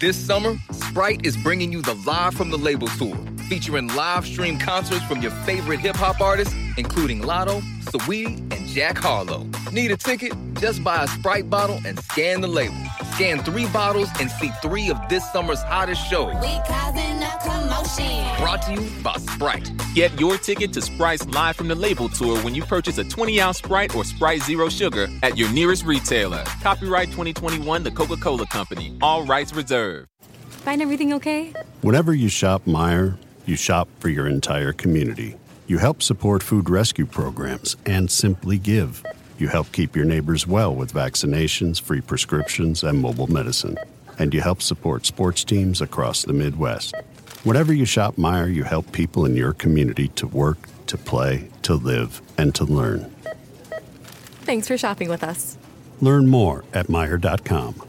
This summer, Sprite is bringing you the Live from the Label Tour, featuring live stream concerts from your favorite hip hop artists, including Latto, Saweetie, and Jack Harlow. Need a ticket? Just buy a Sprite bottle and scan the label. Scan three bottles and see three of this summer's hottest shows. We causing a commotion. Brought to you by Sprite. Get your ticket to Sprite's Live from the Label tour when you purchase a 20 ounce Sprite or Sprite Zero Sugar at your nearest retailer. Copyright 2021 The Coca Cola Company. All rights reserved. Find everything okay? Whenever you shop Meijer, you shop for your entire community. You help support food rescue programs and Simply Give. You help keep your neighbors well with vaccinations, free prescriptions, and mobile medicine. And you help support sports teams across the Midwest. Whenever you shop Meijer, you help people in your community to work, to play, to live, and to learn. Thanks for shopping with us. Learn more at Meijer.com.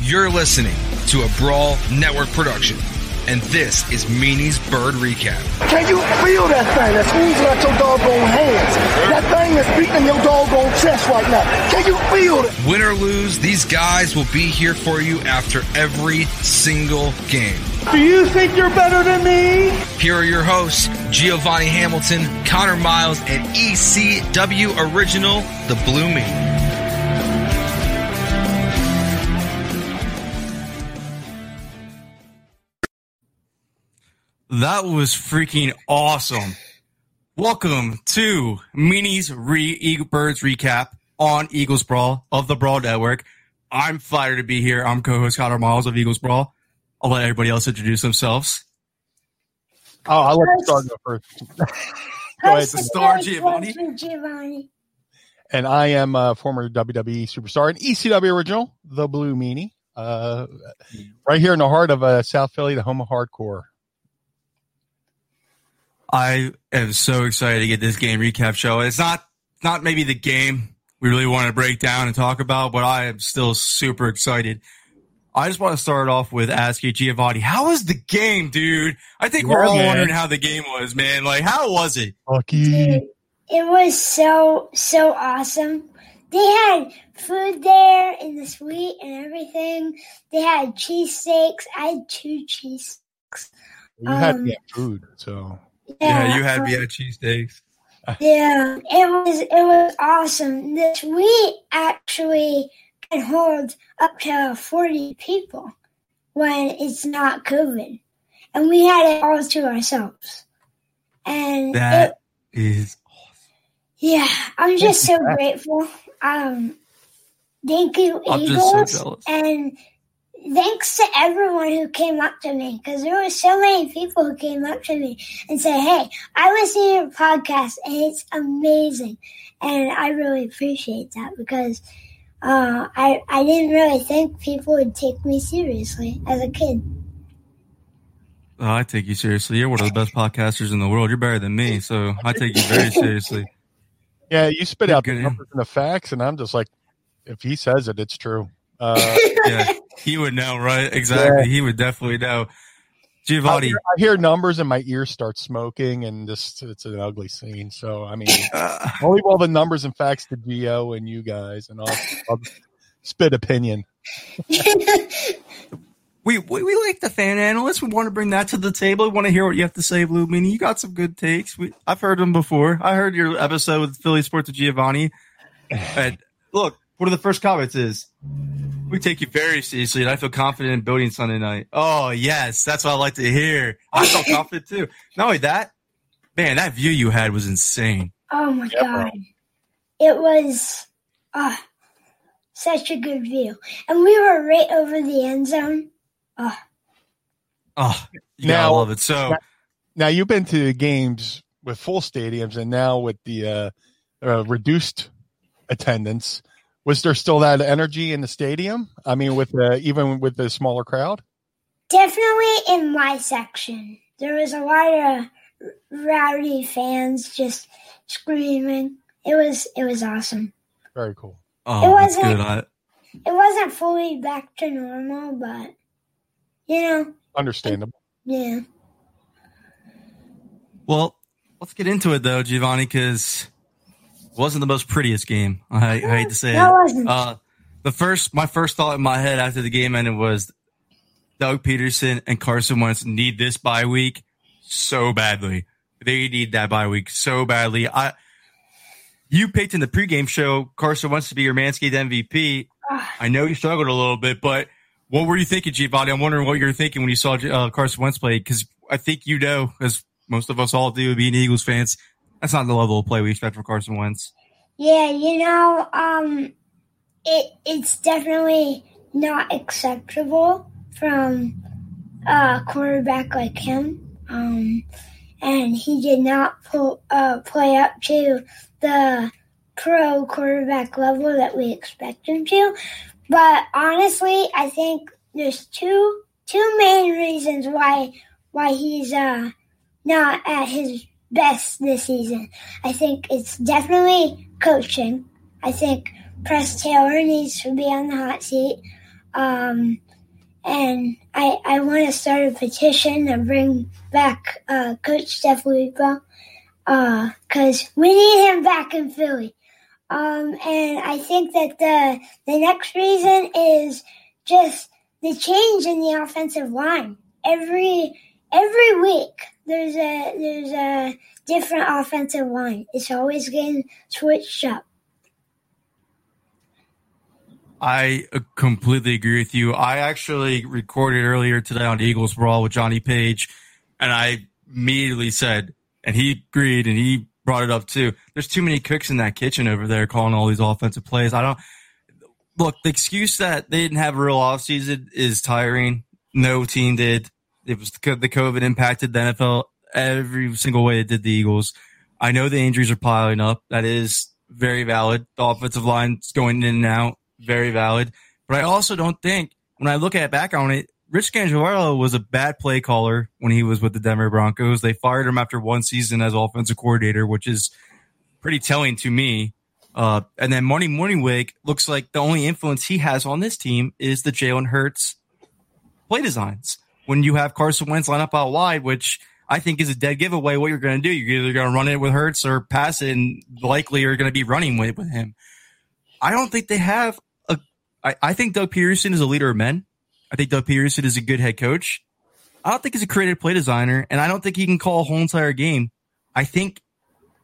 You're listening to a Brawl Network production, and this is Meanie's Bird Recap. Can you feel that thing that's oozing out your doggone hands? That thing is beating your doggone chest right now. Can you feel it? Win or lose, these guys will be here for you after every single game. Do you think you're better than me? Here are your hosts, Giovanni Hamilton, Connor Miles, and ECW Original, the Blue Meanie. That was freaking awesome. Welcome to Meanie's Re Eagle Birds recap on Eagles Brawl of the Brawl Network. I'm flattered to be here. I'm co-host Connor Miles of Eagles Brawl. I'll let everybody else introduce themselves. Oh, I'll let the star go first. go ahead. The star Giovanni. Giovanni. And I am a former WWE superstar and ECW original, the Blue Meanie. Uh, right here in the heart of uh, South Philly, the home of hardcore. I am so excited to get this game recap show. It's not not maybe the game we really want to break down and talk about, but I am still super excited. I just want to start off with asking Giovanni, how was the game, dude? I think we're all man. wondering how the game was, man. Like, how was it? Lucky. It was so so awesome. They had food there in the suite and everything. They had cheesesteaks. I had two cheese. You had Um, me at food, so Yeah, you had me at cheesesteaks. Yeah, it was it was awesome. The we actually can hold up to forty people when it's not COVID, and we had it all to ourselves. And it, That is yeah, I'm just so grateful. Um, thank you, I'm just so Eagles, and thanks to everyone who came up to me because there were so many people who came up to me and said, "Hey, I listen to your podcast and it's amazing," and I really appreciate that because uh, I I didn't really think people would take me seriously as a kid. Oh, I take you seriously. You're one of the best podcasters in the world. You're better than me, so I take you very seriously. yeah, you spit out the numbers and the facts, and I'm just like, if he says it, it's true. Uh, Yeah, he would know, right? Exactly. He would definitely know. I, Giovanni, hear, I hear numbers and my ears start smoking, and just it's an ugly scene. So I mean, uh, I'll leave all the numbers and facts to Geo and you guys, and I'll, I'll spit opinion. we, we we like the fan analysts. We want to bring that to the table. We want to hear what you have to say, Blue Meanie. You got some good takes. We, I've heard them before. I heard your episode with Philly Sports with Giovanni. And look, one of the first comments is, "We take you very seriously, and I feel confident in building Sunday night." Oh yes, that's what I like to hear. I felt confident too. Not only that, man, that view you had was insane. Oh my Yeah, bro. god. It was uh, such a good view. And we were right over the end zone. Uh, Oh, you Now- gotta love it. So. Now you've been to games with full stadiums, and now with the uh, uh, reduced attendance. Was there still that energy in the stadium? I mean, with the even with the smaller crowd. Definitely in my section, there was a lot of rowdy fans just screaming. It was it was awesome. Very cool. Oh, It wasn't- good. I, It wasn't fully back to normal, but you know, Understandable. yeah. well, let's get into it though, Giovanni, because it wasn't the most prettiest game. I, I hate to say No, it it. wasn't. Uh, the first, my first thought in my head after the game ended was Doug Pederson and Carson Wentz need this bye week so badly. They need that bye week so badly. I, you picked in the pregame show Carson Wentz to be your Manscaped MVP. I know you struggled a little bit, but what were you thinking, Giovanni? I'm wondering what you were thinking when you saw uh, Carson Wentz play because I think you know, as most of us all do, being Eagles fans, that's not the level of play we expect from Carson Wentz. Yeah, you know, um, it it's definitely not acceptable from a quarterback like him. Um, and he did not pull, uh, play up to the pro quarterback level that we expect him to. But honestly, I think there's two two main reasons why why he's uh not at his best this season. I think it's definitely coaching. I think Press Taylor needs to be on the hot seat. Um, and I, I want to start a petition to bring back uh, Coach DeFilippo because we need him back in Philly. Um, and I think that the the next reason is just the change in the offensive line. Every every week there's a there's a different offensive line. It's always getting switched up. I completely agree with you. I actually recorded earlier today on Eagles Brawl with Johnny Page, and I immediately said, and he agreed, and he brought it up too. There's too many cooks in that kitchen over there calling all these offensive plays. I don't look. The excuse that they didn't have a real offseason is tiring. No team did. It was the COVID impacted the NFL every single way it did the Eagles. I know the injuries are piling up. That is very valid. The offensive line's going in and out. Very valid. But I also don't think when I look at back on it, Rich Scangarello was a bad play caller when he was with the Denver Broncos. They fired him after one season as offensive coordinator, which is pretty telling to me. Uh, and then Marty Mornhinweg looks like the only influence he has on this team is the Jalen Hurts play designs. When you have Carson Wentz line up out wide, which I think is a dead giveaway, what you're going to do, you're either going to run it with Hurts or pass it, and likely you're going to be running with with him. I don't think they have a. I, I think Doug Pederson is a leader of men. I think Doug Pederson is a good head coach. I don't think he's a creative play designer, and I don't think he can call a whole entire game. I think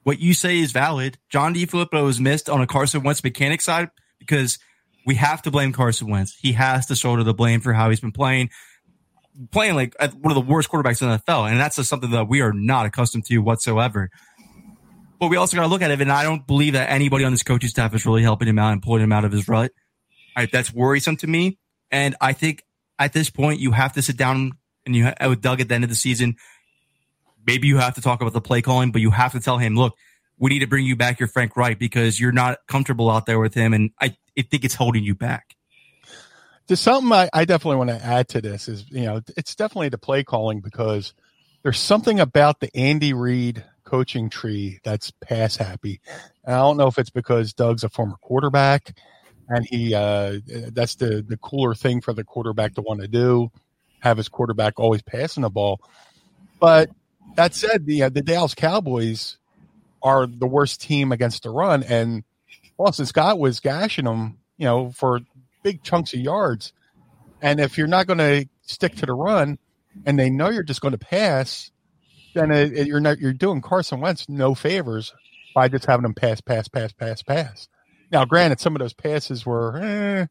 what you say is valid. John DeFilippo is missed on a Carson Wentz mechanic side because we have to blame Carson Wentz. He has to shoulder the blame for how he's been playing, playing like one of the worst quarterbacks in the NFL, and that's just something that we are not accustomed to whatsoever. But we also got to look at it, and I don't believe that anybody on this coaching staff is really helping him out and pulling him out of his rut. That's worrisome to me, and I think at this point you have to sit down and you ha- uh, with Doug at the end of the season. Maybe you have to talk about the play calling, but you have to tell him, look, we need to bring you back your Frank Reich because you're not comfortable out there with him, and I, I think it's holding you back. There's something I, I definitely want to add to this is, you know, it's definitely the play calling because there's something about the Andy Reid coaching tree that's pass happy. And I don't know if it's because Doug's a former quarterback and he, uh, that's the, the cooler thing for the quarterback to want to do, have his quarterback always passing the ball. But that said, the, uh, the Dallas Cowboys are the worst team against the run and Boston Scott was gashing them, you know, for big chunks of yards. And if you're not going to stick to the run, and they know you're just going to pass, then it, it, you're not you're doing Carson Wentz no favors by just having him pass, pass, pass, pass, pass. Now, granted, some of those passes were, eh,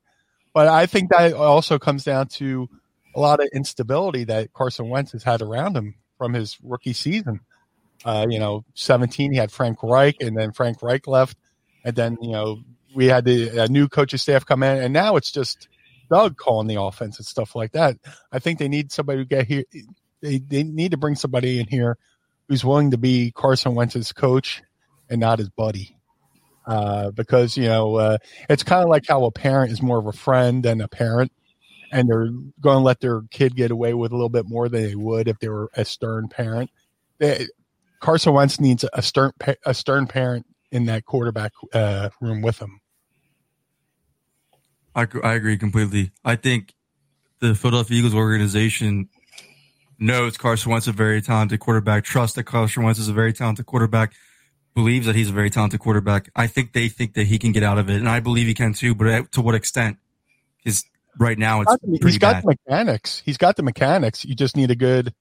but I think that also comes down to a lot of instability that Carson Wentz has had around him from his rookie season. Uh, you know, 17, he had Frank Reich, and then Frank Reich left, and then you know we had the a new coaching staff come in, and now it's just Doug calling the offense and stuff like that. I think they need somebody to get here. They they need to bring somebody in here who's willing to be Carson Wentz's coach and not his buddy. uh, because you know uh, it's kind of like how a parent is more of a friend than a parent, and they're going to let their kid get away with a little bit more than they would if they were a stern parent. They, Carson Wentz needs a stern a stern parent in that quarterback uh, room with him. I, I agree completely. I think the Philadelphia Eagles organization knows Carson Wentz is a very talented quarterback, trusts that Carson Wentz is a very talented quarterback, believes that he's a very talented quarterback. I think they think that he can get out of it, and I believe he can too. But to what extent? Because right now it's he's got bad. the mechanics. He's got the mechanics. You just need a good,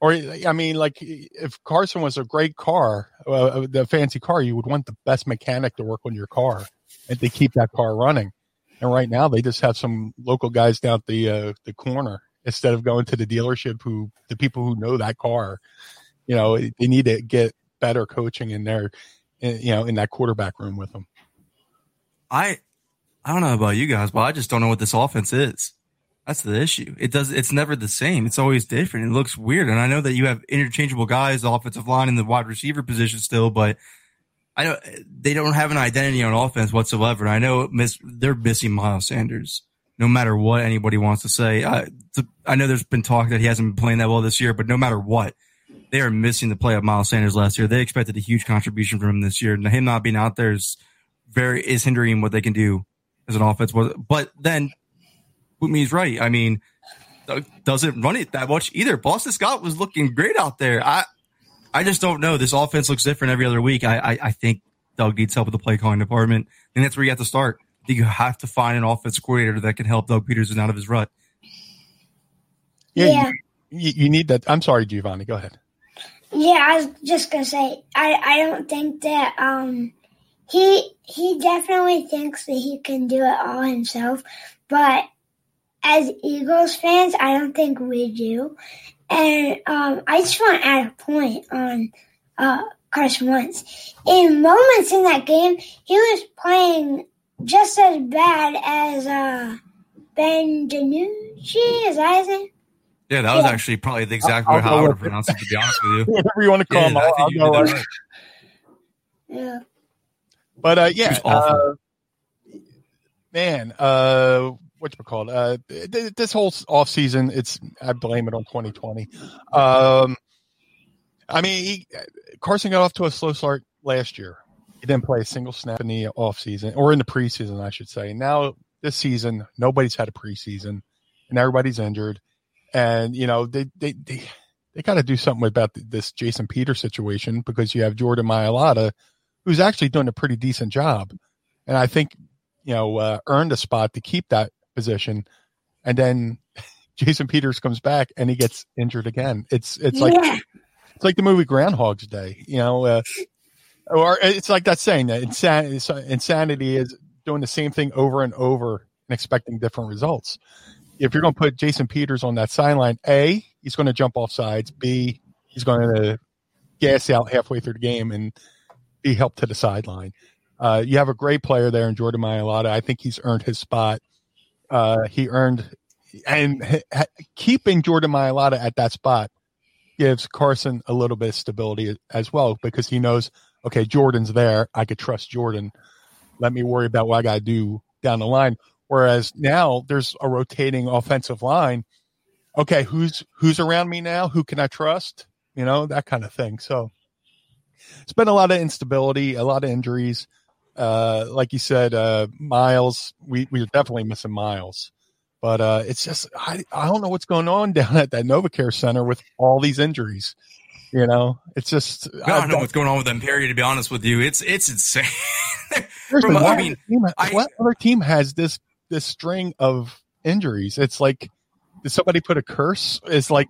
or I mean, like if Carson was a great car, uh, the fancy car, you would want the best mechanic to work on your car and to keep that car running. And right now, they just have some local guys down the uh, the corner instead of going to the dealership who the people who know that car. You know, they need to get better coaching in there. You know, in that quarterback room with them. I I don't know about you guys, but I just don't know what this offense is. That's the issue. It does. It's never the same. It's always different. It looks weird. And I know that you have interchangeable guys, offensive line and the wide receiver position still, but I don't. They don't have an identity on offense whatsoever. And I know miss, they're missing Miles Sanders. No matter what anybody wants to say, I, I know there's been talk that he hasn't been playing that well this year, but no matter what, they are missing the play of Miles Sanders last year. They expected a huge contribution from him this year, and him not being out there is very is hindering what they can do as an offense. But then, Bootme's right. I mean, doesn't run it that much either. Boston Scott was looking great out there. I I just don't know. This offense looks different every other week. I, I, I think Doug needs help with the play calling department, and that's where you have to start. You have to find an offense coordinator that can help Doug Pederson out of his rut. Yeah, yeah. You, you, need that. I'm sorry, Giovanni. Go ahead. Yeah, I was just gonna say I, I don't think that um he he definitely thinks that he can do it all himself, but as Eagles fans, I don't think we do. And um, I just want to add a point on uh, Carson Wentz. In moments in that game, he was playing just as bad as uh, Ben DiNucci. Is that his name? Yeah, that was yeah. actually probably the exact way how I would have pronounced it, to be honest with you. Whatever you want to call yeah, him, I'll, I'll go right. Yeah. But uh, yeah, uh, man, uh, what's it called? Uh, th- this whole off season, it's I blame it on 2020. Um, I mean, he, Carson got off to a slow start last year. He didn't play a single snap in the off season or in the preseason, I should say. Now this season, nobody's had a preseason, and everybody's injured. And you know they they they, they got to do something about this Jason Peter situation because you have Jordan Mailata, who's actually doing a pretty decent job, and I think you know uh, earned a spot to keep that position, and then Jason Peters comes back and he gets injured again. It's it's like yeah. it's like the movie Groundhog's Day, you know, uh, or it's like that saying that insanity, insanity is doing the same thing over and over and expecting different results. If you're going to put Jason Peters on that sideline, a he's going to jump off sides. B he's going to gas out halfway through the game and be helped to the sideline. Uh, you have a great player there in Jordan Mailata. I think he's earned his spot uh, he earned and ha- keeping Jordan Mailata at that spot gives Carson a little bit of stability as well because he knows, okay, Jordan's there. I could trust Jordan. Let me worry about what I got to do down the line. Whereas now there's a rotating offensive line. Okay, who's who's around me now? Who can I trust? You know that kind of thing. So it's been a lot of instability, a lot of injuries uh, like you said, uh, Miles, we, we're definitely missing Miles. But uh, it's just, I, I don't know what's going on down at that NovaCare Center with all these injuries. You know, it's just. I don't know what's going on with them, Perry, to be honest with you. It's it's insane. From, I mean, team, I, what other team has this this string of injuries? It's like, did somebody put a curse? It's like,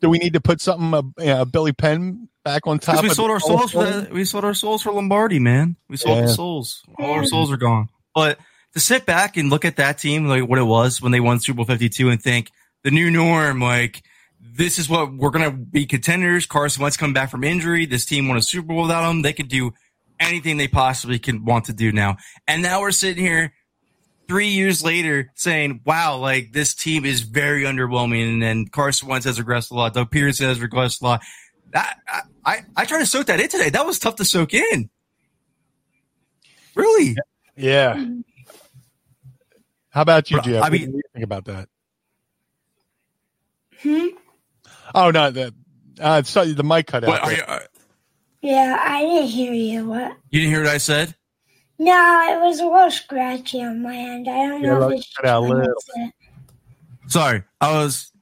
do we need to put something, uh, a, you know, Billy Penn back on top. We sold our souls for we sold our souls for Lombardi, man. We sold yeah. the souls. All our souls are gone. But to sit back and look at that team, like what it was when they won Super Bowl Fifty Two, and think the new norm, like this is what we're gonna be contenders. Carson Wentz coming back from injury. This team won a Super Bowl without him. They could do anything they possibly can want to do now. And now we're sitting here three years later saying, wow, like this team is very underwhelming. And then Carson Wentz has regressed a lot. Doug Pederson has regressed a lot. That, I, I tried to soak that in today. That was tough to soak in. Really? Yeah. How about you, Jeff? I What mean- do you think about that? Hmm? Oh no, the uh, so the mic cut out. What, are you, uh, Yeah, I didn't hear you. What? you didn't hear what I said? No, it was a little scratchy on my end. I don't Yeah, know let if it's out a little. headset. Sorry, I was.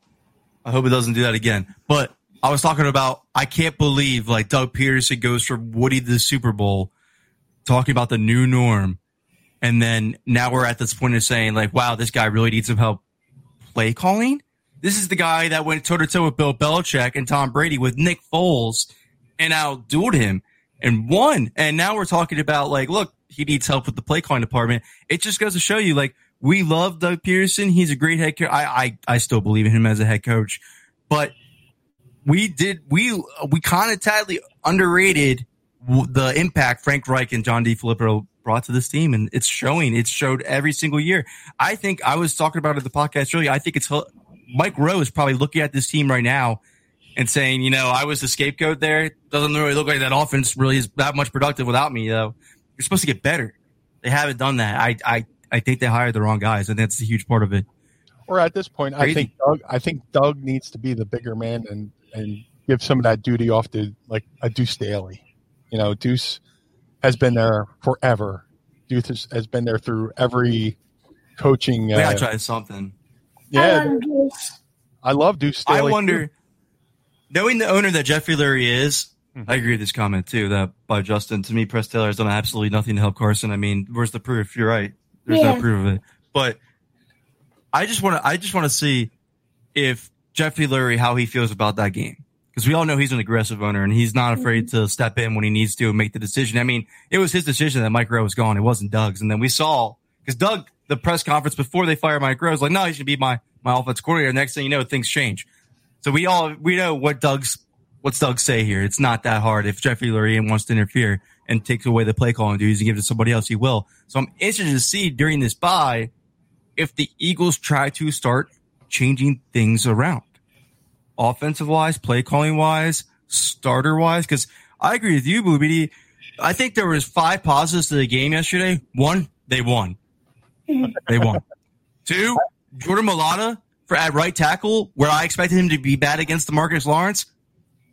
I hope it doesn't do that again. But I was talking about. I can't believe like Doug Pederson goes from Woody to the Super Bowl, talking about the new norm, and then now we're at this point of saying like, wow, this guy really needs some help play calling. This is the guy that went toe to toe with Bill Belichick and Tom Brady with Nick Foles and outdueled him and won. And now we're talking about like, look, he needs help with the play calling department. It just goes to show you like we love Doug Pederson. He's a great head coach. I, I I still believe in him as a head coach, but we did we we kind of totally underrated the impact Frank Reich and John DeFilippo brought to this team, and it's showing. It's showed every single year. I think I was talking about it the podcast earlier. I think it's uh, Mike Groh is probably looking at this team right now and saying, you know, I was the scapegoat there. Doesn't really look like that offense really is that much productive without me, though. You're supposed to get better. They haven't done that. I I I think they hired the wrong guys, and that's a huge part of it. Or at this point, I think Doug. I think Doug needs to be the bigger man and and give some of that duty off to like a Duce Staley. You know, Duce has been there forever. Duce has, has been there through every coaching. We Uh, gotta try something. yeah, Um, I love Duce Staley. I Daly. wonder, knowing the owner that Jeffrey Lurie is, I mm-hmm. agree with this comment too. That by Justin, to me, Press Taylor has done absolutely nothing to help Carson. I mean, where's the proof? You're right. There's Yeah. no proof of it. But I just want to, I just want to see if Jeffrey Lurie how he feels about that game because we all know he's an aggressive owner and he's not afraid mm-hmm. to step in when he needs to and make the decision. I mean, it was his decision that Mike Groh was gone. It wasn't Doug's, and then we saw because Doug, the press conference before they fired Mike Groh, was like, "No, he should be my my offense coordinator." Next thing you know, things change. So we all we know what Doug's what's Doug say here. It's not that hard. If Jeffrey Lurie wants to interfere and takes away the play calling duties and give it to somebody else, he will. So I'm interested to see during this bye if the Eagles try to start changing things around, offensive wise, play calling wise, starter wise. Because I agree with you, Blue. I think there was five positives to the game yesterday. One, they won. They won. Two, Jordan Mailata for at right tackle, where I expected him to be bad against DeMarcus Lawrence.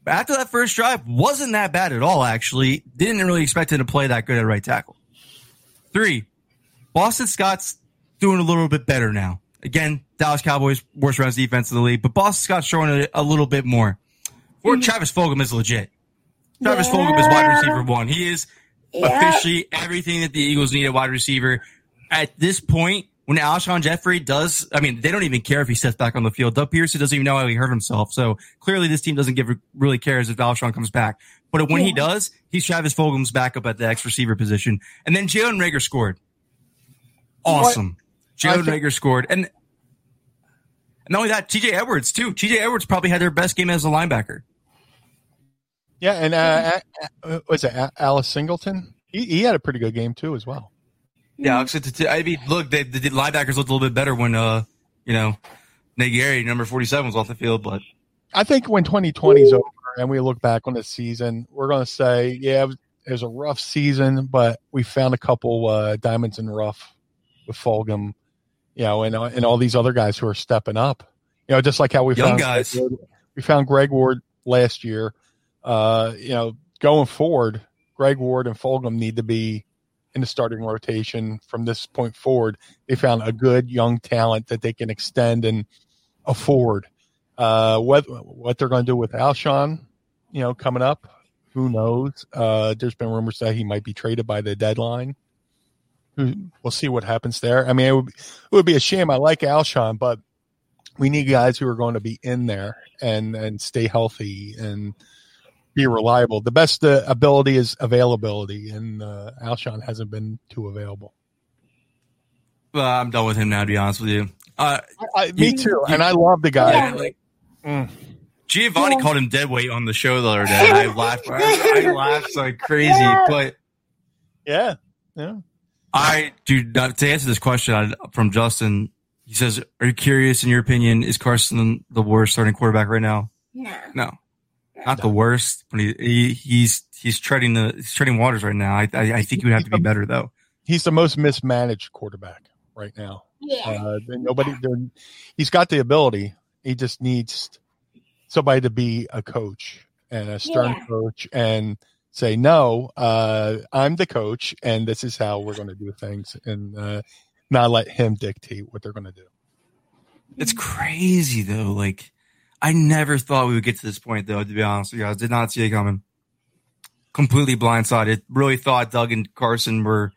After that first drive, wasn't that bad at all. Actually, didn't really expect him to play that good at right tackle. Three, Boston Scott's doing a little bit better now. Again, Dallas Cowboys worst runs defense in the league, but Boston Scott's showing it a little bit more. Or mm-hmm. Travis Fulgham is legit. Travis Fulgham is wide receiver one. He is Yeah. officially everything that the Eagles need at wide receiver. At this point, when Alshon Jeffery does, I mean, they don't even care if he steps back on the field. Doug Pederson doesn't even know how he hurt himself. So clearly this team doesn't give really cares if Alshon comes back. But when he does, he's Travis Fulgham's backup at the X receiver position. And then Jalen Reagor scored. Awesome. Jalen think- Rager scored. And not only that, TJ Edwards too. TJ Edwards probably had their best game as a linebacker. Yeah, and uh, was it Alex Singleton? He, he had a pretty good game too, as well. Yeah, except to, I mean, look, they, the linebackers looked a little bit better when, uh, you know, Nate Gerry, number 47, was off the field, but I think when 2020 is over and we look back on the season, we're going to say, yeah, it was, a rough season, but we found a couple uh, diamonds in the rough with Fulgham, you know, and uh, and all these other guys who are stepping up. You know, just like how we Young found guys. We found Greg Ward last year. Uh, you know, going forward, Greg Ward and Fulgham need to be in the starting rotation from this point forward. They found a good young talent that they can extend and afford. Uh, what what they're going to do with Alshon, you know, coming up, who knows? Uh, there's been rumors that he might be traded by the deadline. We'll see what happens there. I mean, it would, it would be a shame. I like Alshon, but we need guys who are going to be in there and and stay healthy and be reliable. The best uh, ability is availability, and uh, Alshon hasn't been too available. uh, I'm done with him now, to be honest with you. Uh, I, me You- too, you- and I love the guy. yeah, like, Mm. Giovanni called him dead weight on the show the other day. I laughed. I, I laughed like crazy. But Yeah, yeah. I, dude, to answer this question I, from Justin, he says, "Are you curious? In your opinion, is Carson the worst starting quarterback right now?" No. No, not the worst. But he, he he's he's treading the he's treading waters right now. I I, I think he would have to be better though. he's the most mismanaged quarterback right now. Yeah. Uh, nobody, there- he's got the ability. He just needs somebody to be a coach and a stern Yeah. coach and say, no, uh, I'm the coach and this is how we're going to do things and uh, not let him dictate what they're going to do. It's crazy though. Like I never thought we would get to this point though, to be honest with you guys. Did not see it coming. Completely blindsided. Really thought Doug and Carson were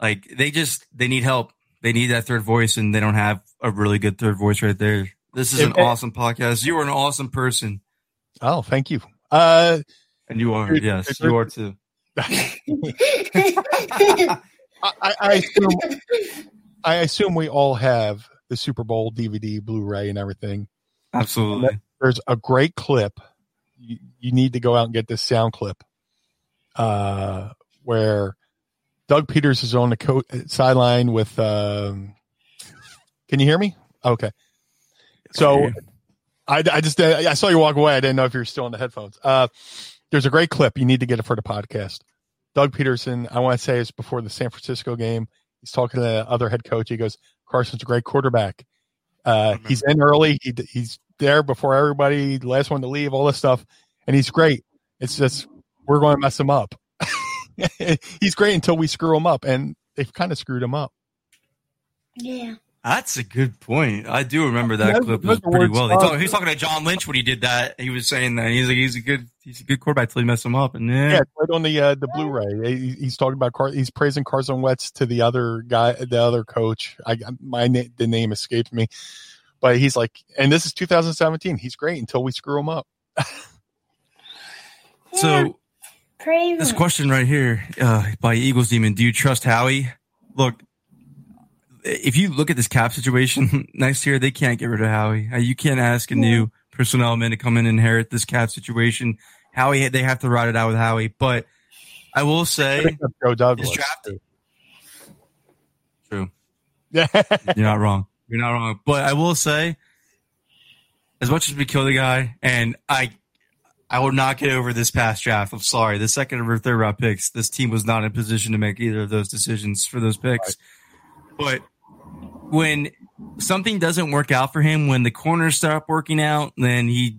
like they just they need help. They need that third voice and they don't have a really good third voice right there. This is an If- if- awesome podcast. You are an awesome person. Oh, thank you. Uh, And you are, Dude, yes, it's- you are too. I, I, I assume I assume we all have the Super Bowl DVD, Blu-ray, and everything. Absolutely. There's a great clip. You, you need to go out and get this sound clip, uh, where Doug Peters is on the co- sideline with. Um, can you hear me? Okay. So, I, I just I saw you walk away. I didn't know if you were still on the headphones. Uh, there's a great clip. You need to get it for the podcast. Doug Pederson, I want to say is before the San Francisco game. He's talking to the other head coach. He goes, Carson's a great quarterback. Uh, he's in early. He, he's there before everybody, last one to leave, all this stuff. And he's great. It's just, we're going to mess him up. he's great until we screw him up. And they've kind of screwed him up. Yeah. That's a good point. I do remember that Those- clip those was pretty well. He, talk, he was talking to John Lynch when he did that. He was saying that he's like he's a good he's a good quarterback till he messed him up. And yeah, Yeah, right on the uh, the Blu-ray. He, he's talking about Car- he's praising Carson Wentz to the other guy, the other coach. I my na- the name escaped me, but he's like, and this is 2017. He's great until we screw him up. so Pretty this question right here uh, by Eagles Demon: Do you trust Howie? Look, if you look at this cap situation next year, they can't get rid of Howie. Uh, You can't ask a new personnel man to come in and inherit this cap situation. Howie, they have to ride it out with Howie. But I will say, Joe Douglas. His draft- True. Yeah. You're not wrong. You're not wrong. But I will say, as much as we kill the guy, and I, I will not get over this past draft. I'm sorry. The second or third round picks, this team was not in position to make either of those decisions for those picks. But when something doesn't work out for him, when the corners stop working out, then he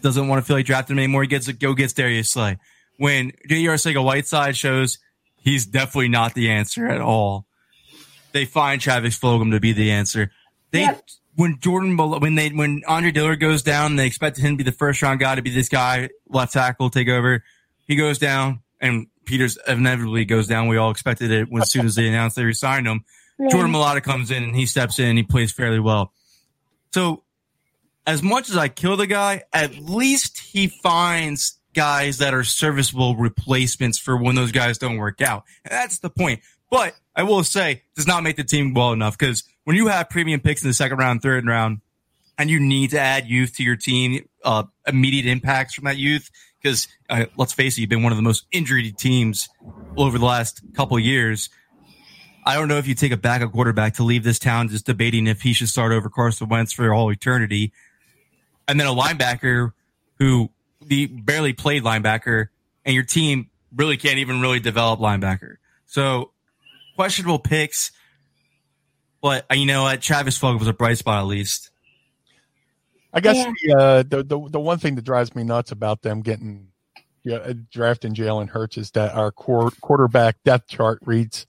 doesn't want to feel like drafting him anymore. He gets go gets Darius Slay. When J.R. Sega Whiteside shows he's definitely not the answer at all they find Travis Fulgham to be the answer. They when Jordan when they when Andre Dillard goes down, they expected him to be the first round guy to be this guy left tackle take over. He goes down, and Peters inevitably goes down. We all expected it when, as soon as they announced they resigned him. Yeah. Jordan Mailata comes in and he steps in and he plays fairly well. So, as much as I kill the guy, at least he finds guys that are serviceable replacements for when those guys don't work out. And that's the point. But I will say, does not make the team well enough because when you have premium picks in the second round, third round, and you need to add youth to your team, uh, immediate impacts from that youth, because uh, let's face it, you've been one of the most injured teams over the last couple years. I don't know if you take a backup quarterback to leave this town just debating if he should start over Carson Wentz for all eternity, and then a linebacker who the barely played linebacker, and your team really can't even really develop linebacker. So questionable picks, but uh, you know what? Travis Fulgham was a bright spot at least. I guess Yeah. the, uh, the the the one thing that drives me nuts about them getting yeah, drafting Jalen Hurts is that our quar- quarterback depth chart reads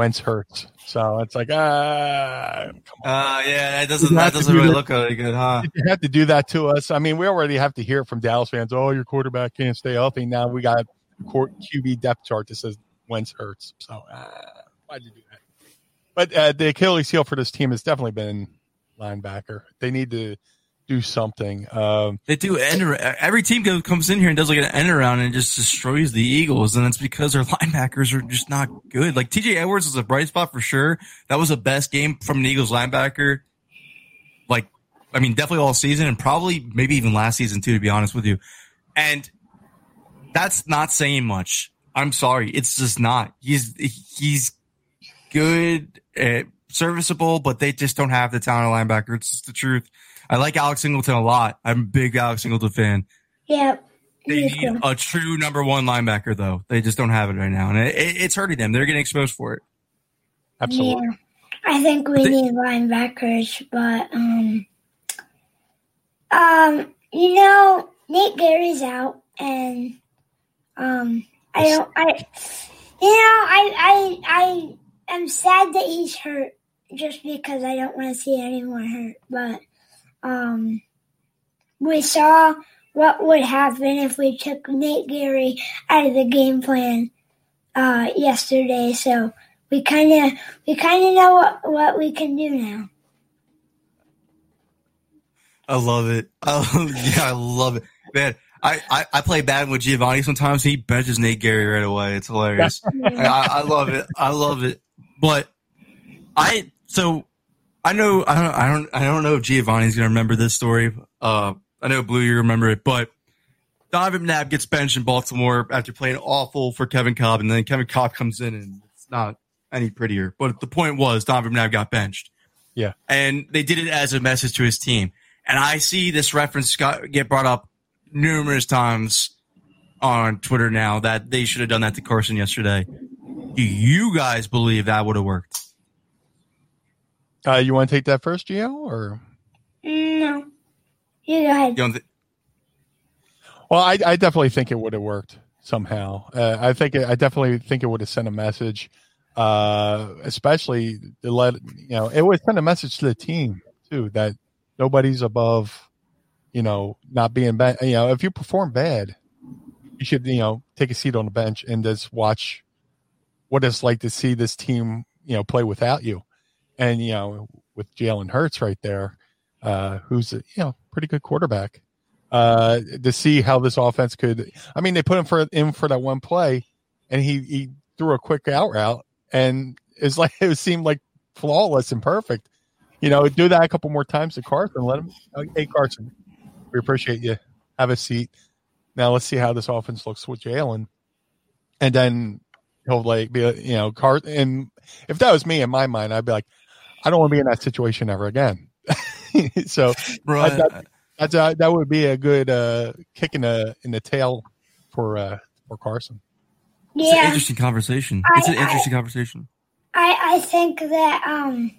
Wentz Hurts. So it's like ah, Uh, yeah, that doesn't that doesn't do really that. look really good, huh? you have to do that to us. I mean, we already have to hear from Dallas fans. Oh, your quarterback can't stay healthy. Now we got a QB depth chart that says Wentz Hurts. So ah, why'd you do that? But uh, the Achilles heel for this team has definitely been linebacker. They need to do something. Um, They do end every team comes in here and does like an end around and just destroys the Eagles, and it's because their linebackers are just not good. Like TJ Edwards was a bright spot for sure. That was the best game from an Eagles linebacker. Like, I mean, definitely all season and probably maybe even last season too, to be honest with you. And that's not saying much. I'm sorry, it's just not. He's he's good, uh, serviceable, but they just don't have the talent of linebacker. It's just the truth. I like Alex Singleton a lot. I'm a big Alex Singleton fan. Yeah. They need a true number one linebacker, though. They just don't have it right now, and it, it, it's hurting them. They're getting exposed for it. Absolutely. Yeah, I think we need linebackers, but um, um, you know, Nate Gerry's out, and um, I don't, I, you know, I, I, I am sad that he's hurt, just because I don't want to see anyone hurt. But um, we saw what would happen if we took Nate Gerry out of the game plan uh, yesterday, so we kind of we kind of know what, what we can do now. I love it. Oh, yeah, I love it, man. I, I, I play bad with Giovanni sometimes. He benches Nate Gerry right away. It's hilarious. I, I love it. I love it. But I so I know I don't I don't I don't know if Giovanni's gonna remember this story. Uh, I know Blue you remember it, but Donovan McNabb gets benched in Baltimore after playing awful for Kevin Kolb, and then Kevin Kolb comes in and it's not any prettier. But the point was Donovan McNabb got benched. Yeah. And they did it as a message to his team. And I see this reference got, get brought up numerous times on Twitter now that they should have done that to Carson yesterday. Do you guys believe that would have worked? Uh, you want to take that first, Gio, or? No, you go ahead. You don't Well, I, I definitely think it would have worked somehow. Uh, I think it, I definitely think it would have sent a message, uh, especially to let you know it would send a message to the team too that nobody's above, you know, not being bad. You know, if you perform bad, you should you know take a seat on the bench and just watch what it's like to see this team you know play without you, and you know with Jalen Hurts right there, uh, who's a you know pretty good quarterback uh, to see how this offense could. I mean, they put him for in for that one play, and he he threw a quick out route, and it's like it seemed like flawless and perfect. You know, do that a couple more times to Carson. Let him. Hey, Carson, we appreciate you. Have a seat. Now let's see how this offense looks with Jalen, and then he'll like be you know Car. And if that was me in my mind, I'd be like, I don't want to be in that situation ever again. so Bro, that, that's a, that would be a good uh, kick in the in the tail for uh, for Carson. It's an Yeah, interesting conversation. I- It's an I- interesting conversation. I I think that um,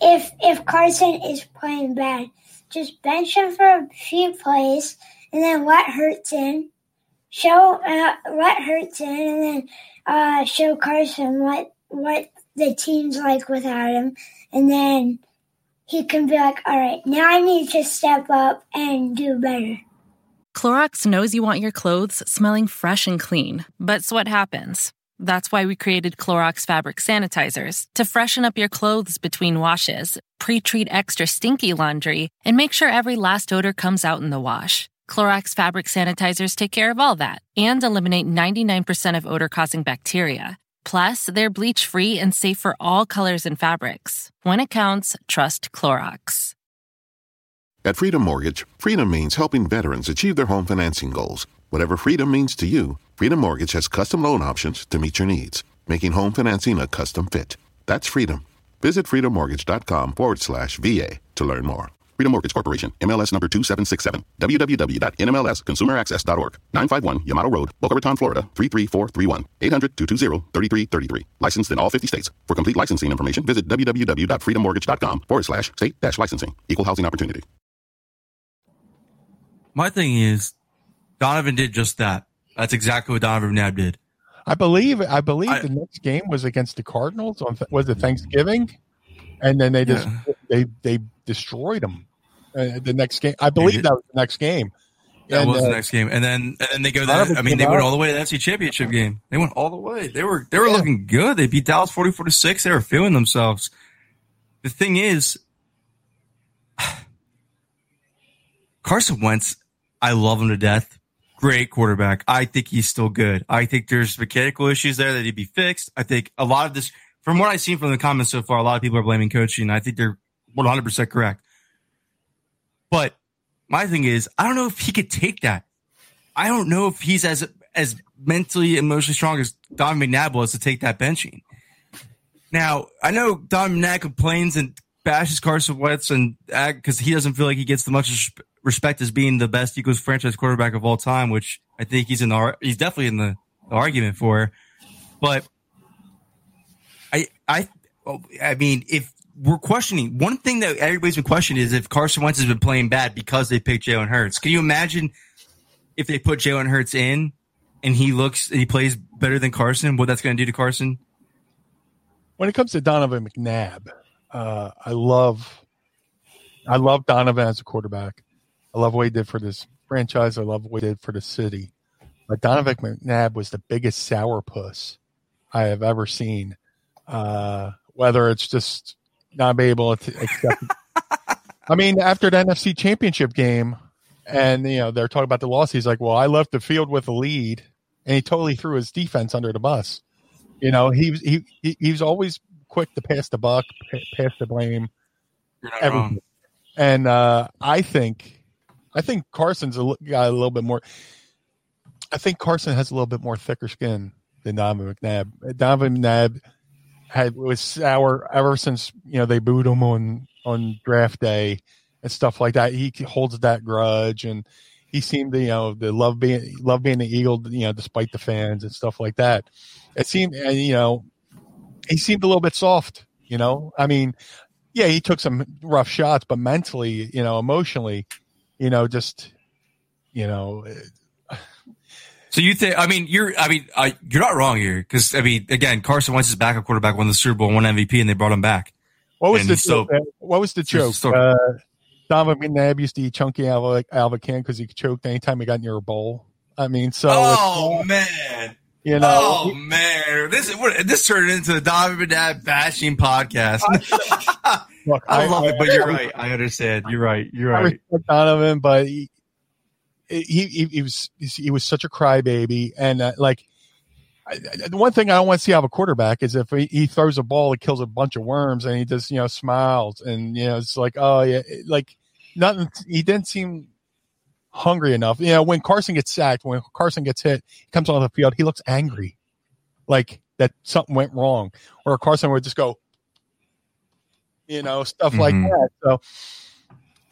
if if Carson is playing bad, just bench him for a few plays and then let Hurts in, show uh, let Hurts in, and then uh, show Carson what what the team's like without him, and then he can be like, all right, now I need to step up and do better. Clorox knows you want your clothes smelling fresh and clean, but so what happens? That's why we created Clorox fabric sanitizers to freshen up your clothes between washes, pre-treat extra stinky laundry, and make sure every last odor comes out in the wash. Clorox fabric sanitizers take care of all that and eliminate 99% of odor-causing bacteria. Plus, they're bleach-free and safe for all colors and fabrics. When it counts, trust Clorox. At Freedom Mortgage, freedom means helping veterans achieve their home financing goals. Whatever freedom means to you, Freedom Mortgage has custom loan options to meet your needs, making home financing a custom fit. That's freedom. Visit freedommortgage.com forward slash VA to learn more. Freedom Mortgage Corporation, MLS number 2767, www.nmlsconsumeraccess.org, 951 Yamato Road, Boca Raton, Florida, 33431, 800-220-3333. Licensed in all 50 states. For complete licensing information, visit www.freedommortgage.com forward slash state dash licensing. Equal housing opportunity. My thing is, Donovan did just that. That's exactly what Donovan McNabb did. I believe I believe I- the next game was against the Cardinals on was it Thanksgiving, and then they just they they destroyed them. Uh, the next game, I believe that was the next game. That And, was the uh, next game, and then and then they go. There, I mean, they went all the way to the NFC Championship game. They went all the way. They were they were Yeah. looking good. They beat Dallas forty four to six. They were feeling themselves. The thing is, Carson Wentz, I love him to death. Great quarterback. I think he's still good. I think there's mechanical issues there that need to be fixed. I think a lot of this, from what I've seen from the comments so far, a lot of people are blaming coaching. I think they're 100% correct. But my thing is, I don't know if he could take that. I don't know if he's as as mentally, emotionally strong as Don McNabb was to take that benching. Now, I know Don McNabb complains and bashes Carson Wentz and because he doesn't feel like he gets the much respect as being the best Eagles franchise quarterback of all time, which I think he's in the he's definitely in the, the argument for. But I I oh, I mean, if we're questioning one thing that everybody's been questioning is if Carson Wentz has been playing bad because they picked Jalen Hurts. Can you imagine if they put Jalen Hurts in and he looks and he plays better than Carson, what that's going to do to Carson? When it comes to Donovan McNabb, uh, I love, I love Donovan as a quarterback. I love what he did for this franchise. I love what he did for the city. But Donovan McNabb was the biggest sourpuss I have ever seen. Uh, whether it's just not be able to accept. I mean, after the NFC Championship game, and you know they're talking about the loss, he's like, "Well, I left the field with a lead," and he totally threw his defense under the bus. You know, he was he, he he's always quick to pass the buck, pass the blame, everything. And uh, I think, I think Carson's a, got a little bit more. I think Carson has a little bit more thicker skin than Donovan McNabb. Donovan McNabb had was sour ever since you know they booed him on on draft day and stuff like that. He holds that grudge, and he seemed to you know the love being love being the Eagle, you know, despite the fans and stuff like that. It seemed, and you know, he seemed a little bit soft. You know, I mean, yeah, he took some rough shots, but mentally, you know, emotionally, you know, just you know. So you think? I mean, you're. I mean, uh, you're not wrong here because I mean, again, Carson Wentz is backup quarterback, won the Super Bowl, won MVP, and they brought him back. What was And the so- what was the joke? so- uh, Donovan McNabb used to eat chunky out of, out of a can because he choked anytime he got near a bowl. I mean, so oh man, you know, oh man, this is what this turned into the Donovan McNabb bashing podcast. look, I love it, but you're right. I understand. You're right. You're right. Donovan, but he, he, he, he was he was such a crybaby, and uh, like I, the one thing I don't want to see out of a quarterback is if he, he throws a ball, it kills a bunch of worms, and he just you know smiles, and you know it's like oh yeah, like nothing. He didn't seem hungry enough. You know, when Carson gets sacked, when Carson gets hit, he comes on the field, he looks angry, like that something went wrong, or Carson would just go, you know, stuff like Mhm. that. So,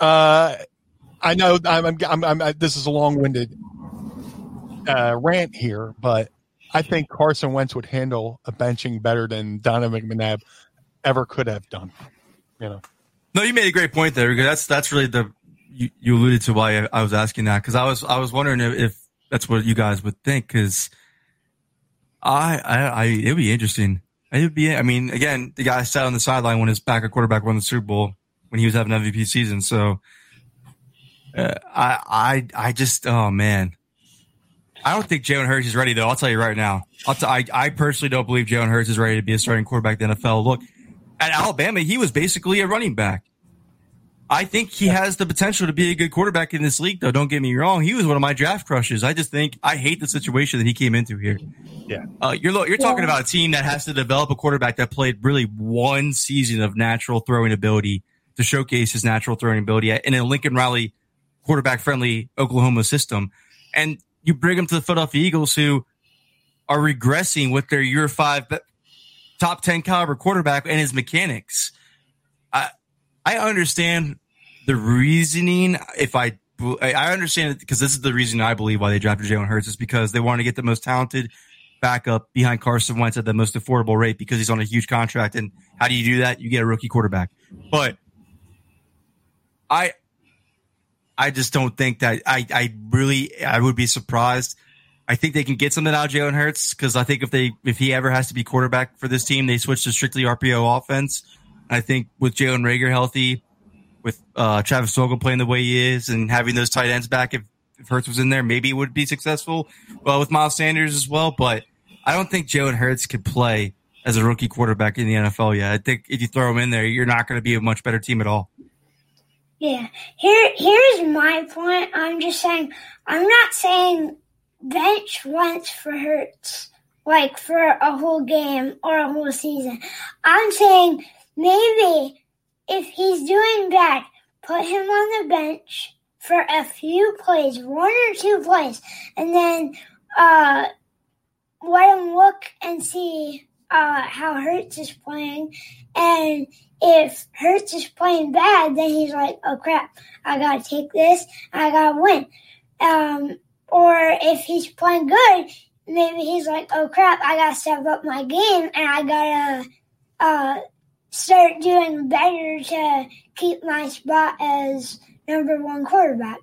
uh, I know I'm, I'm, I'm, I, this is a long-winded uh, rant here, but I think Carson Wentz would handle a benching better than Donovan McNabb ever could have done. You know, No, you made a great point there because that's that's really the you, you alluded to why I, was asking that because I was I was wondering if, if that's what you guys would think because I, I I it'd be interesting. It'd be I mean again the guy sat on the sideline when his backup quarterback won the Super Bowl when he was having an MVP season so uh, I I I just oh man I don't think Jalen Hurts is ready though I'll tell you right now I'll t- I I personally don't believe Jalen Hurts is ready to be a starting quarterback in the NFL. Look at Alabama, he was basically a running back. I think he has the potential to be a good quarterback in this league, though. Don't get me wrong. He was one of my draft crushes. I just think I hate the situation that he came into here. Yeah. Uh, you're you're talking about a team that has to develop a quarterback that played really one season of natural throwing ability to showcase his natural throwing ability and then Lincoln Riley quarterback friendly Oklahoma system. And you bring them to the Philadelphia Eagles who are regressing with their year five top 10 caliber quarterback and his mechanics. I, I understand the reasoning. If I, I understand it because this is the reason I believe why they drafted Jalen Hurts is because they want to get the most talented backup behind Carson Wentz at the most affordable rate because he's on a huge contract. And how do you do that? You get a rookie quarterback. But I, I just don't think that I, I really, I would be surprised. I think they can get something out of Jalen Hurts because I think if they, if he ever has to be quarterback for this team, they switch to strictly RPO offense. I think with Jalen Reagor healthy, with uh, Travis Fulgham playing the way he is, and having those tight ends back, if, if Hurts was in there, maybe it would be successful. Well, with Miles Sanders as well, but I don't think Jalen Hurts could play as a rookie quarterback in the NFL yet. I think if you throw him in there, you're not going to be a much better team at all. Yeah. Here here's my point. I'm just saying I'm not saying bench Wentz for Hurts like for a whole game or a whole season. I'm saying maybe if he's doing bad, put him on the bench for a few plays, one or two plays, and then uh let him look and see uh, how Hurts is playing. And if Hurts is playing bad, then he's like, oh crap, I gotta take this, I gotta win. Um, or if he's playing good, maybe he's like, oh crap, I gotta step up my game and I gotta uh, start doing better to keep my spot as number one quarterback.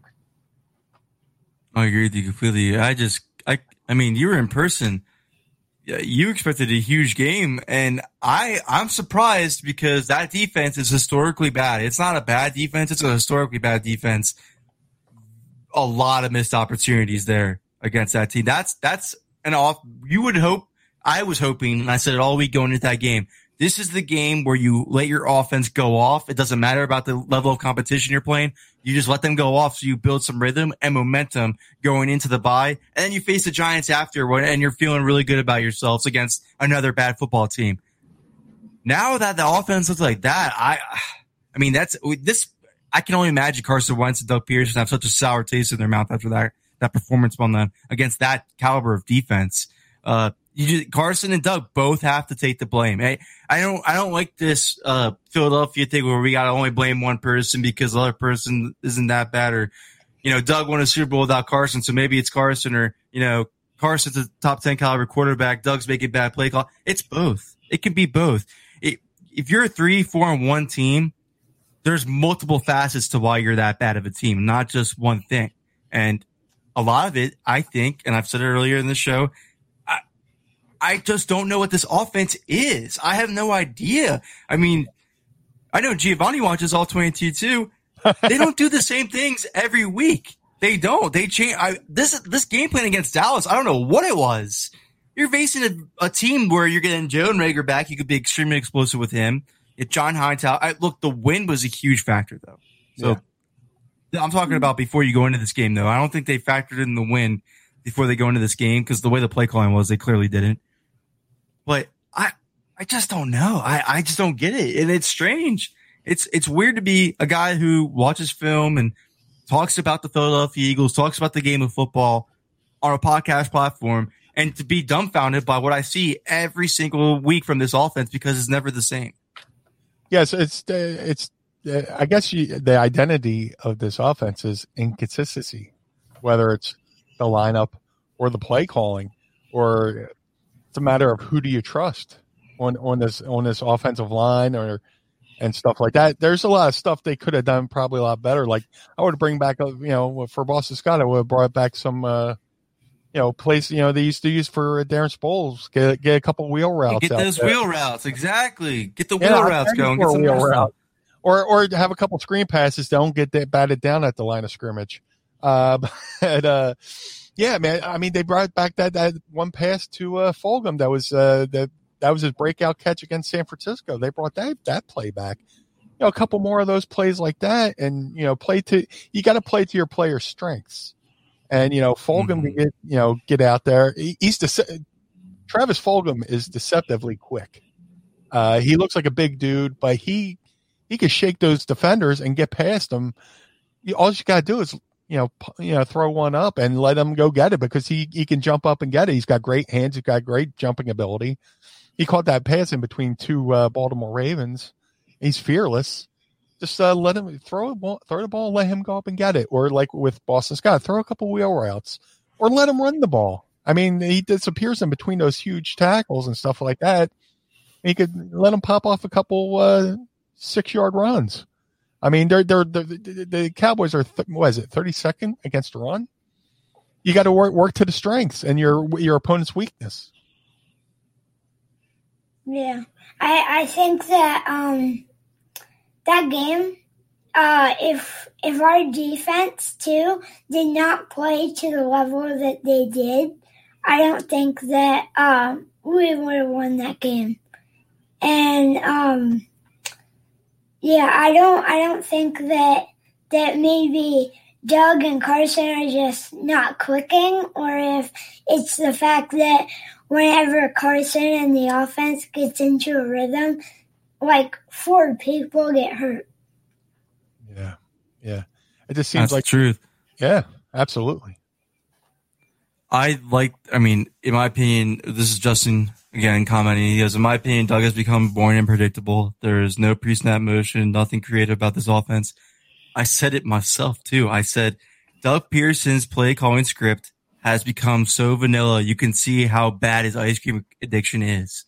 I agree with you completely. I just, I, I mean, you were in person. You expected a huge game, and I, I'm surprised because that defense is historically bad. It's not a bad defense; it's a historically bad defense. A lot of missed opportunities there against that team. That's that's an off. You would hope. I was hoping, and I said it all week going into that game. This is the game where you let your offense go off. It doesn't matter about the level of competition you're playing. You just let them go off so you build some rhythm and momentum going into the bye. And then you face the Giants after and you're feeling really good about yourselves against another bad football team. Now that the offense looks like that, I, I mean, that's this. I can only imagine Carson Wentz and Doug Pederson have such a sour taste in their mouth after that that performance on them against that caliber of defense. Uh, you just, Carson and Doug both have to take the blame. I, I don't I don't like this uh, Philadelphia thing where we got to only blame one person because the other person isn't that bad or you know Doug won a Super Bowl without Carson, so maybe it's Carson or you know Carson's a top ten caliber quarterback. Doug's making bad play call. It's both. It can be both. It, if you're a three, four, and one team, there's multiple facets to why you're that bad of a team, not just one thing. And a lot of it, I think, and I've said it earlier in the show, I just don't know what this offense is. I have no idea. I mean, I know Giovanni watches all 22 too. they don't do the same things every week. They don't. They change. I, this this game plan against Dallas. I don't know what it was. You're facing a, a team where you're getting Jalen Reagor back. You could be extremely explosive with him. If John Hightower, I, look, the win was a huge factor though. So yeah. I'm talking about before you go into this game though. I don't think they factored in the win before they go into this game because the way the play calling was, they clearly didn't but I, I just don't know. I, I just don't get it. And it's strange. It's, it's weird to be a guy who watches film and talks about the Philadelphia Eagles, talks about the game of football on a podcast platform and to be dumbfounded by what I see every single week from this offense because it's never the same. Yes, it's uh, it's uh, I guess you, the identity of this offense is inconsistency, whether it's the lineup or the play calling or it's a matter of who do you trust on on this on this offensive line or and stuff like that. There's a lot of stuff they could have done probably a lot better. Like I would bring back, you know, for Boston Scott, I would have brought back some, uh, you know, place, you know, they used to use for Darren Sproles, get, get a couple wheel routes. Get those there. wheel routes. Exactly. Get the wheel yeah, routes going. Get some wheel route. Or, or have a couple screen passes. Don't get that batted down at the line of scrimmage. Uh, but, uh, yeah, man. I mean, they brought back that, that one pass to uh, Fulgham that was uh, that that was his breakout catch against San Francisco. They brought that that play back. You know, a couple more of those plays like that, and you know, play to you got to play to your player's strengths. And you know, Fulgham mm-hmm. can get you know get out there. He, he's dece- Travis Fulgham is deceptively quick. Uh, he looks like a big dude, but he he can shake those defenders and get past them. You, all you got to do is you know, you know, throw one up and let him go get it because he, he can jump up and get it. He's got great hands. He's got great jumping ability. He caught that pass in between two uh, Baltimore Ravens. He's fearless. Just uh, let him throw ball, throw the ball, let him go up and get it. Or like with Boston Scott, throw a couple wheel routes, or let him run the ball. I mean, he disappears in between those huge tackles and stuff like that. He could let him pop off a couple uh, six yard runs. I mean, they're, they're, they're the, Cowboys are, th- what is it, 32nd against Iran? You got to work, work to the strengths and your, your opponent's weakness. Yeah. I, I think that, um, that game, uh, if, if our defense too did not play to the level that they did, I don't think that, um, we would have won that game. And, um, yeah, I don't I don't think that that maybe Doug and Carson are just not clicking or if it's the fact that whenever Carson and the offense gets into a rhythm, like four people get hurt. Yeah. Yeah. It just seems That's like truth. Yeah, absolutely. I like I mean, in my opinion, this is Justin again commenting. He goes, in my opinion, Doug has become boring and predictable. There is no pre-snap motion, nothing creative about this offense. I said it myself too. I said Doug Pederson's play calling script has become so vanilla. You can see how bad his ice cream addiction is.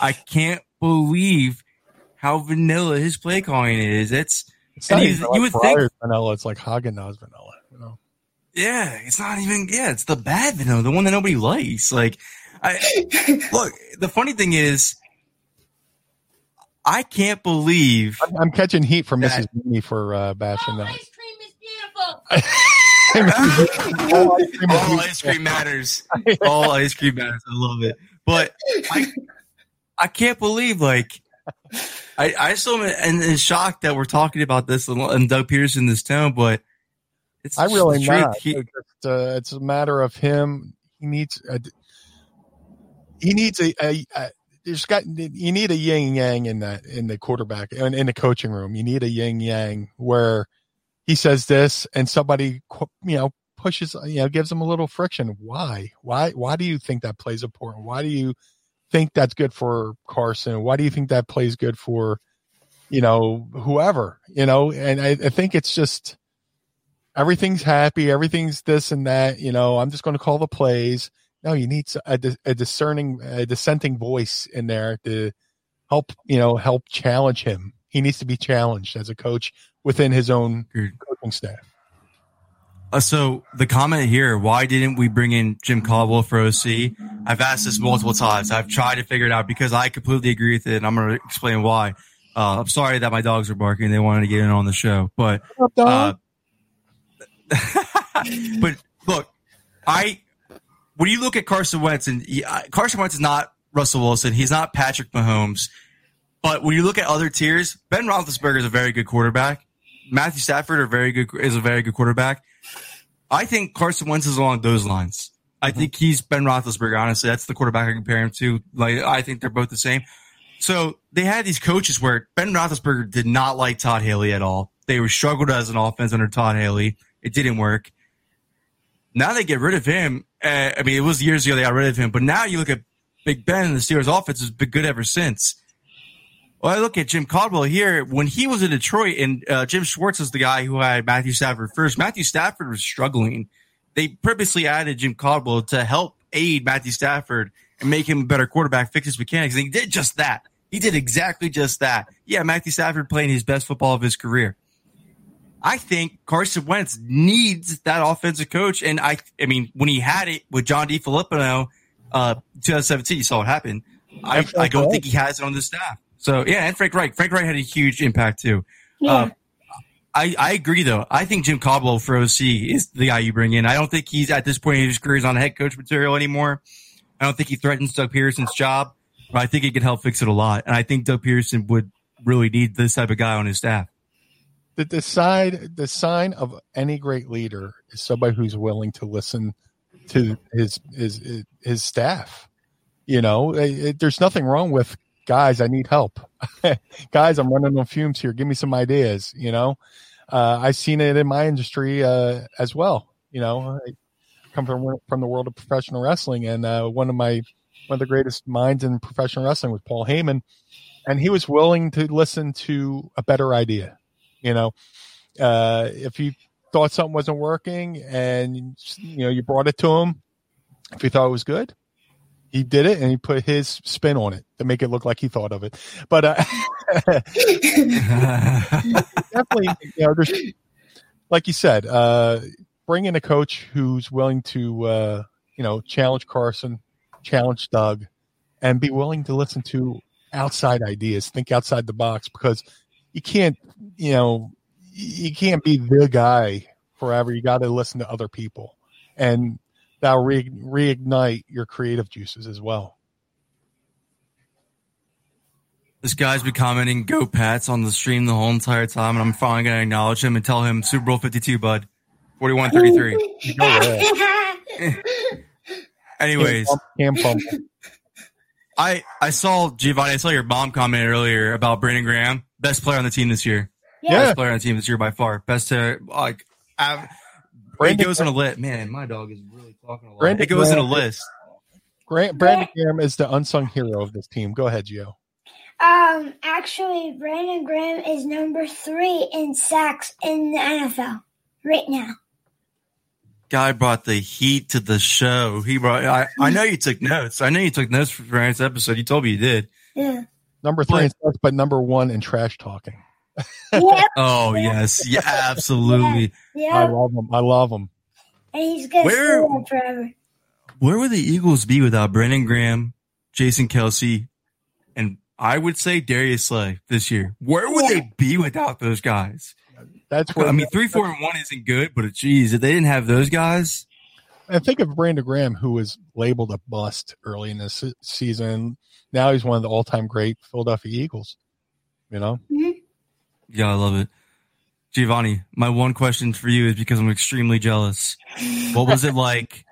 I can't believe how vanilla his play calling is. It's, It's not you, even you like would think vanilla. It's like Haagen Dazs vanilla. You know. Yeah, it's not even. Yeah, it's the bad vanilla, the one that nobody likes. Like, I look. The funny thing is, I can't believe I'm, I'm catching heat from That- Mrs. Mimi for uh, bashing that. Ice cream is beautiful. all ice cream matters. All ice cream matters. I love it. But I, I can't believe like. I, I still am in, in shock that we're talking about this and, and Doug Pederson this town, but it's I really not. He- It's, just, uh, it's a matter of him. He needs a. He needs a. a, a there's got you need a yin yang in that in the quarterback in, in the coaching room. You need a yin yang where he says this and somebody you know pushes you know gives him a little friction. Why? Why? Why do you think that plays important? Why do you think that's good for Carson? Why do you think that plays good for you know whoever? You know, and I, I think it's just everything's happy, everything's this and that. You know, I'm just going to call the plays. No, you need a, a discerning, a dissenting voice in there to help. You know, help challenge him. He needs to be challenged as a coach within his own coaching staff. Uh, so the comment here, why didn't we bring in Jim Caldwell for OC? I've asked this multiple times. I've tried to figure it out because I completely agree with it, and I'm going to explain why. Uh, I'm sorry that my dogs are barking. They wanted to get in on the show, but uh, but look, I when you look at Carson Wentz, and he, Carson Wentz is not Russell Wilson. He's not Patrick Mahomes. But when you look at other tiers, Ben Roethlisberger is a very good quarterback. Matthew Stafford are very good is a very good quarterback. I think Carson Wentz is along those lines. I mm-hmm. think he's Ben Roethlisberger. Honestly, that's the quarterback I compare him to. Like, I think they're both the same. So they had these coaches where Ben Roethlisberger did not like Todd Haley at all. They were struggled as an offense under Todd Haley. It didn't work. Now they get rid of him. Uh, I mean, it was years ago they got rid of him, but now you look at Big Ben and the Steelers offense has been good ever since. Well, I look at Jim Caldwell here. When he was in Detroit, and uh, Jim Schwartz is the guy who had Matthew Stafford first. Matthew Stafford was struggling. They purposely added Jim Caldwell to help aid Matthew Stafford and make him a better quarterback, fix his mechanics. And he did just that. He did exactly just that. Yeah, Matthew Stafford playing his best football of his career. I think Carson Wentz needs that offensive coach. And I, I mean, when he had it with John DeFilippo, uh, 2017, you saw what happened. I, I don't think he has it on the staff. So yeah, and Frank Reich. Frank Reich had a huge impact too. Uh, I, I agree though. I think Jim Caldwell for OC is the guy you bring in. I don't think he's at this point in his career is on head coach material anymore. I don't think he threatens Doug Pederson's job, but I think he could help fix it a lot. And I think Doug Pederson would really need this type of guy on his staff. The, the side, the sign of any great leader is somebody who's willing to listen to his his his staff. You know, it, it- there's nothing wrong with guys. I need help, guys. I'm running on fumes here. Give me some ideas. You know, uh, I've seen it in my industry uh, as well. You know, I come from from the world of professional wrestling, and uh, one of my one of the greatest minds in professional wrestling was Paul Heyman, and he was willing to listen to a better idea. You know, uh, if you thought something wasn't working, and you know you brought it to him, if he thought it was good, he did it, and he put his spin on it to make it look like he thought of it. But uh, definitely, you know, like you said, uh, bring in a coach who's willing to, uh, you know, challenge Carson, challenge Doug, and be willing to listen to outside ideas, think outside the box, because you can't, you know, you can't be the guy forever. You got to listen to other people, and that'll re- reignite your creative juices as well. This guy's been commenting "Go Pats" on the stream the whole entire time, and I'm finally gonna acknowledge him and tell him Super Bowl 52, bud, 41-33. Anyways, Cam Pump. I I saw Giovanni. I saw your mom comment earlier about Brandon Graham, best player on the team this year. Yeah. best player on the team this year by far. Best uh, like. Av- it Brandon goes on a list. Man, my dog is really talking a lot. Brandon it goes in a list. Grant, Brandon Graham is the unsung hero of this team. Go ahead, Gio. Um, actually, Brandon Graham is number three in sacks in the NFL right now. Guy brought the heat to the show. He brought. I, I know you took notes. I know you took notes for Ryan's episode. You told me you did. Yeah. Number three in sacks, but number one in trash talking. Yep. Oh yes, yeah, absolutely. I love him. I love him. And he's gonna Where- stay forever. Where would the Eagles be without Brandon Graham, Jason Kelce, and I would say Darius Slay this year? Where would they be without those guys? That's where I mean, three, four, and one isn't good, but geez, if they didn't have those guys, And think of Brandon Graham, who was labeled a bust early in this se- season. Now he's one of the all-time great Philadelphia Eagles. You know, mm-hmm. yeah, I love it. Giovanni, my one question for you is because I'm extremely jealous. What was it like?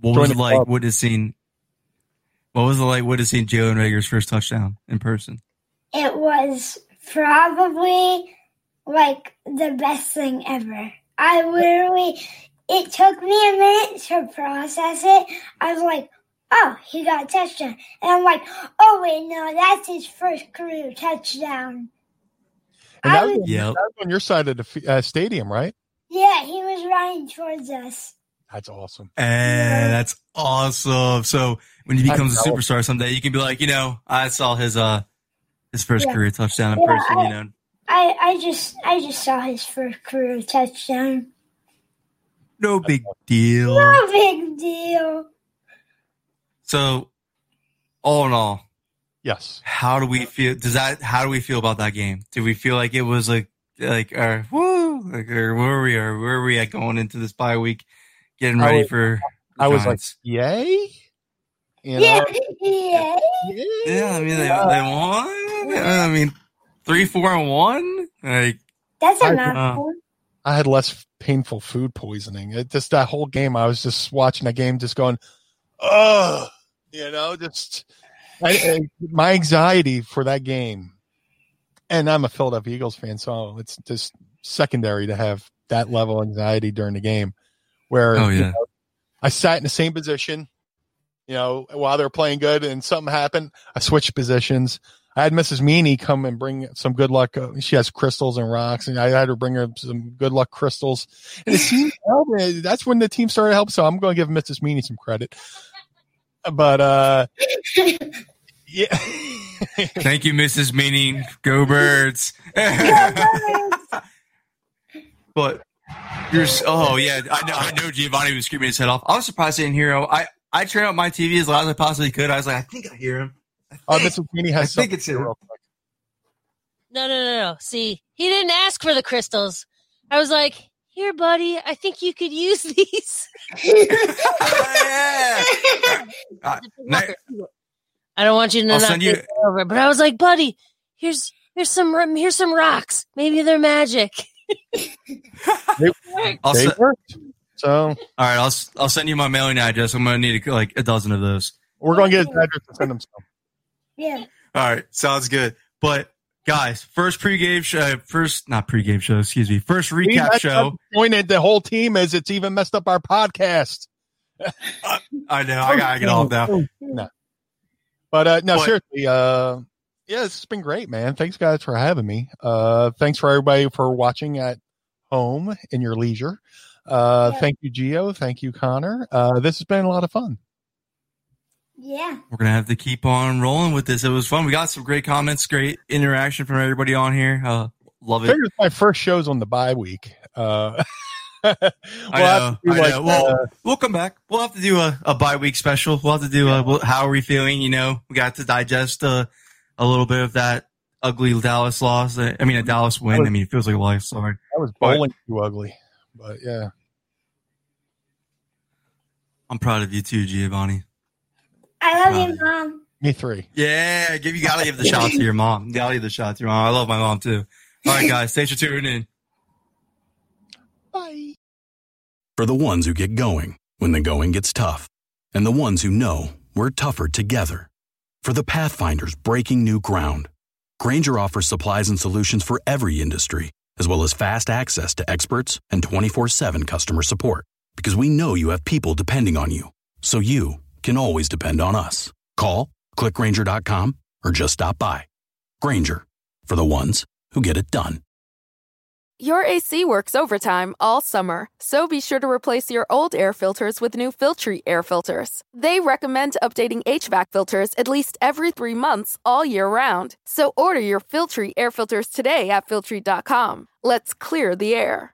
What was it the like club. witnessing? What was it like witnessing Jalen Reagor's first touchdown in person? It was probably like the best thing ever. I literally, it took me a minute to process it. I was like, oh, he got a touchdown. And I'm like, oh, wait, no, that's his first career touchdown. and I that was, was- Yep. that was on your side of the uh, stadium, right? Yeah, he was running towards us. That's awesome. And that's awesome. So when he becomes a superstar someday, you can be like, you know, I saw his uh his first Yeah. career touchdown in Yeah, person. I- You know, I, I just I just saw his first career touchdown. no big deal. No big deal. So, all in all, Yes. how do we feel? Does that? How do we feel about that game? Do we feel like it was like like uh, woo? Like or where are we? are where are we at going into this bye week, getting ready was- for? I was like, yay! You Yeah, know? yeah. yeah. I mean, they, they won. I mean, three, four, and one. Like, That's a I- mouthful. I had less painful food poisoning. It just that whole game, I was just watching that game, just going, "Ugh," you know, just I, I, my anxiety for that game. And I'm a Philadelphia Eagles fan, so it's just secondary to have that level of anxiety during the game. Where Oh, you yeah. know, I sat in the same position, you know, while they're playing good, and something happened. I switched positions. I had Mrs. Meany come and bring some good luck. Uh, she has crystals and rocks, and I had her bring her some good luck crystals. And it seemed uh, that's when the team started to help. So I'm going to give Mrs. Meany some credit. But uh, yeah, thank you, Mrs. Meaning. Go birds. but you're oh yeah, I know I know Giovanni was screaming his head off. I was surprised I didn't hear. I I turned up my TV as loud as I possibly could. I was like, I think I hear him. Oh, Mrs. Meany I has think it's him. real quick. No, no, no, no. See, he didn't ask for the crystals. I was like, here, buddy, I think you could use these. Uh, I don't want you to I'll not send you- over, but I was like, buddy, here's here's some here's some rocks. Maybe they're magic. I'll They worked. So all right, I'll s- I'll send you my mailing address. I'm gonna need like a dozen of those. we're going to get his address to send him some. Yeah. All right, sounds good. But guys, first pregame show, first not pregame show, excuse me, first recap that's show. Pointed the whole team as It's even messed up our podcast. I know, I gotta get all down. No. But uh no, But- seriously, uh yeah, it's been great, man. Thanks guys for having me. Uh thanks for everybody for watching at home in your leisure. Uh Yeah. thank you, Gio. Thank you, Connor. Uh this has been a lot of fun. Yeah. We're gonna have to keep on rolling with this. It was fun. We got some great comments, great interaction from everybody on here. Uh, love it. figured my first show's on the bye week. Uh we'll I know. to do I like. Well, uh, we'll come back. We'll have to do a, a bye week special. We'll have to do a, well, how are we feeling? You know, we got to digest uh, a little bit of that ugly Dallas loss. Uh, I mean, a Dallas win. I mean, it feels like a life. Sorry. that was bowling too ugly. But yeah. I'm proud of you too, Giovanni. I love you, Mom. Me three. Yeah, give you gotta give the shot to your mom. You gotta give the shot to your mom. I love my mom too. All right, guys, thanks for tuning in. Bye. For the ones who get going when the going gets tough, and the ones who know we're tougher together. For the Pathfinders breaking new ground, Grainger offers supplies and solutions for every industry, as well as fast access to experts and 24 7 customer support. Because we know you have people depending on you. So you can always depend on us. Call, clickgranger.com, or just stop by. Grainger, for the ones who get it done. Your AC works overtime all summer, so be sure to replace your old air filters with new Filtrete air filters. They recommend updating HVAC filters at least every three months all year round. So order your Filtrete air filters today at Filtrete.com. Let's clear the air.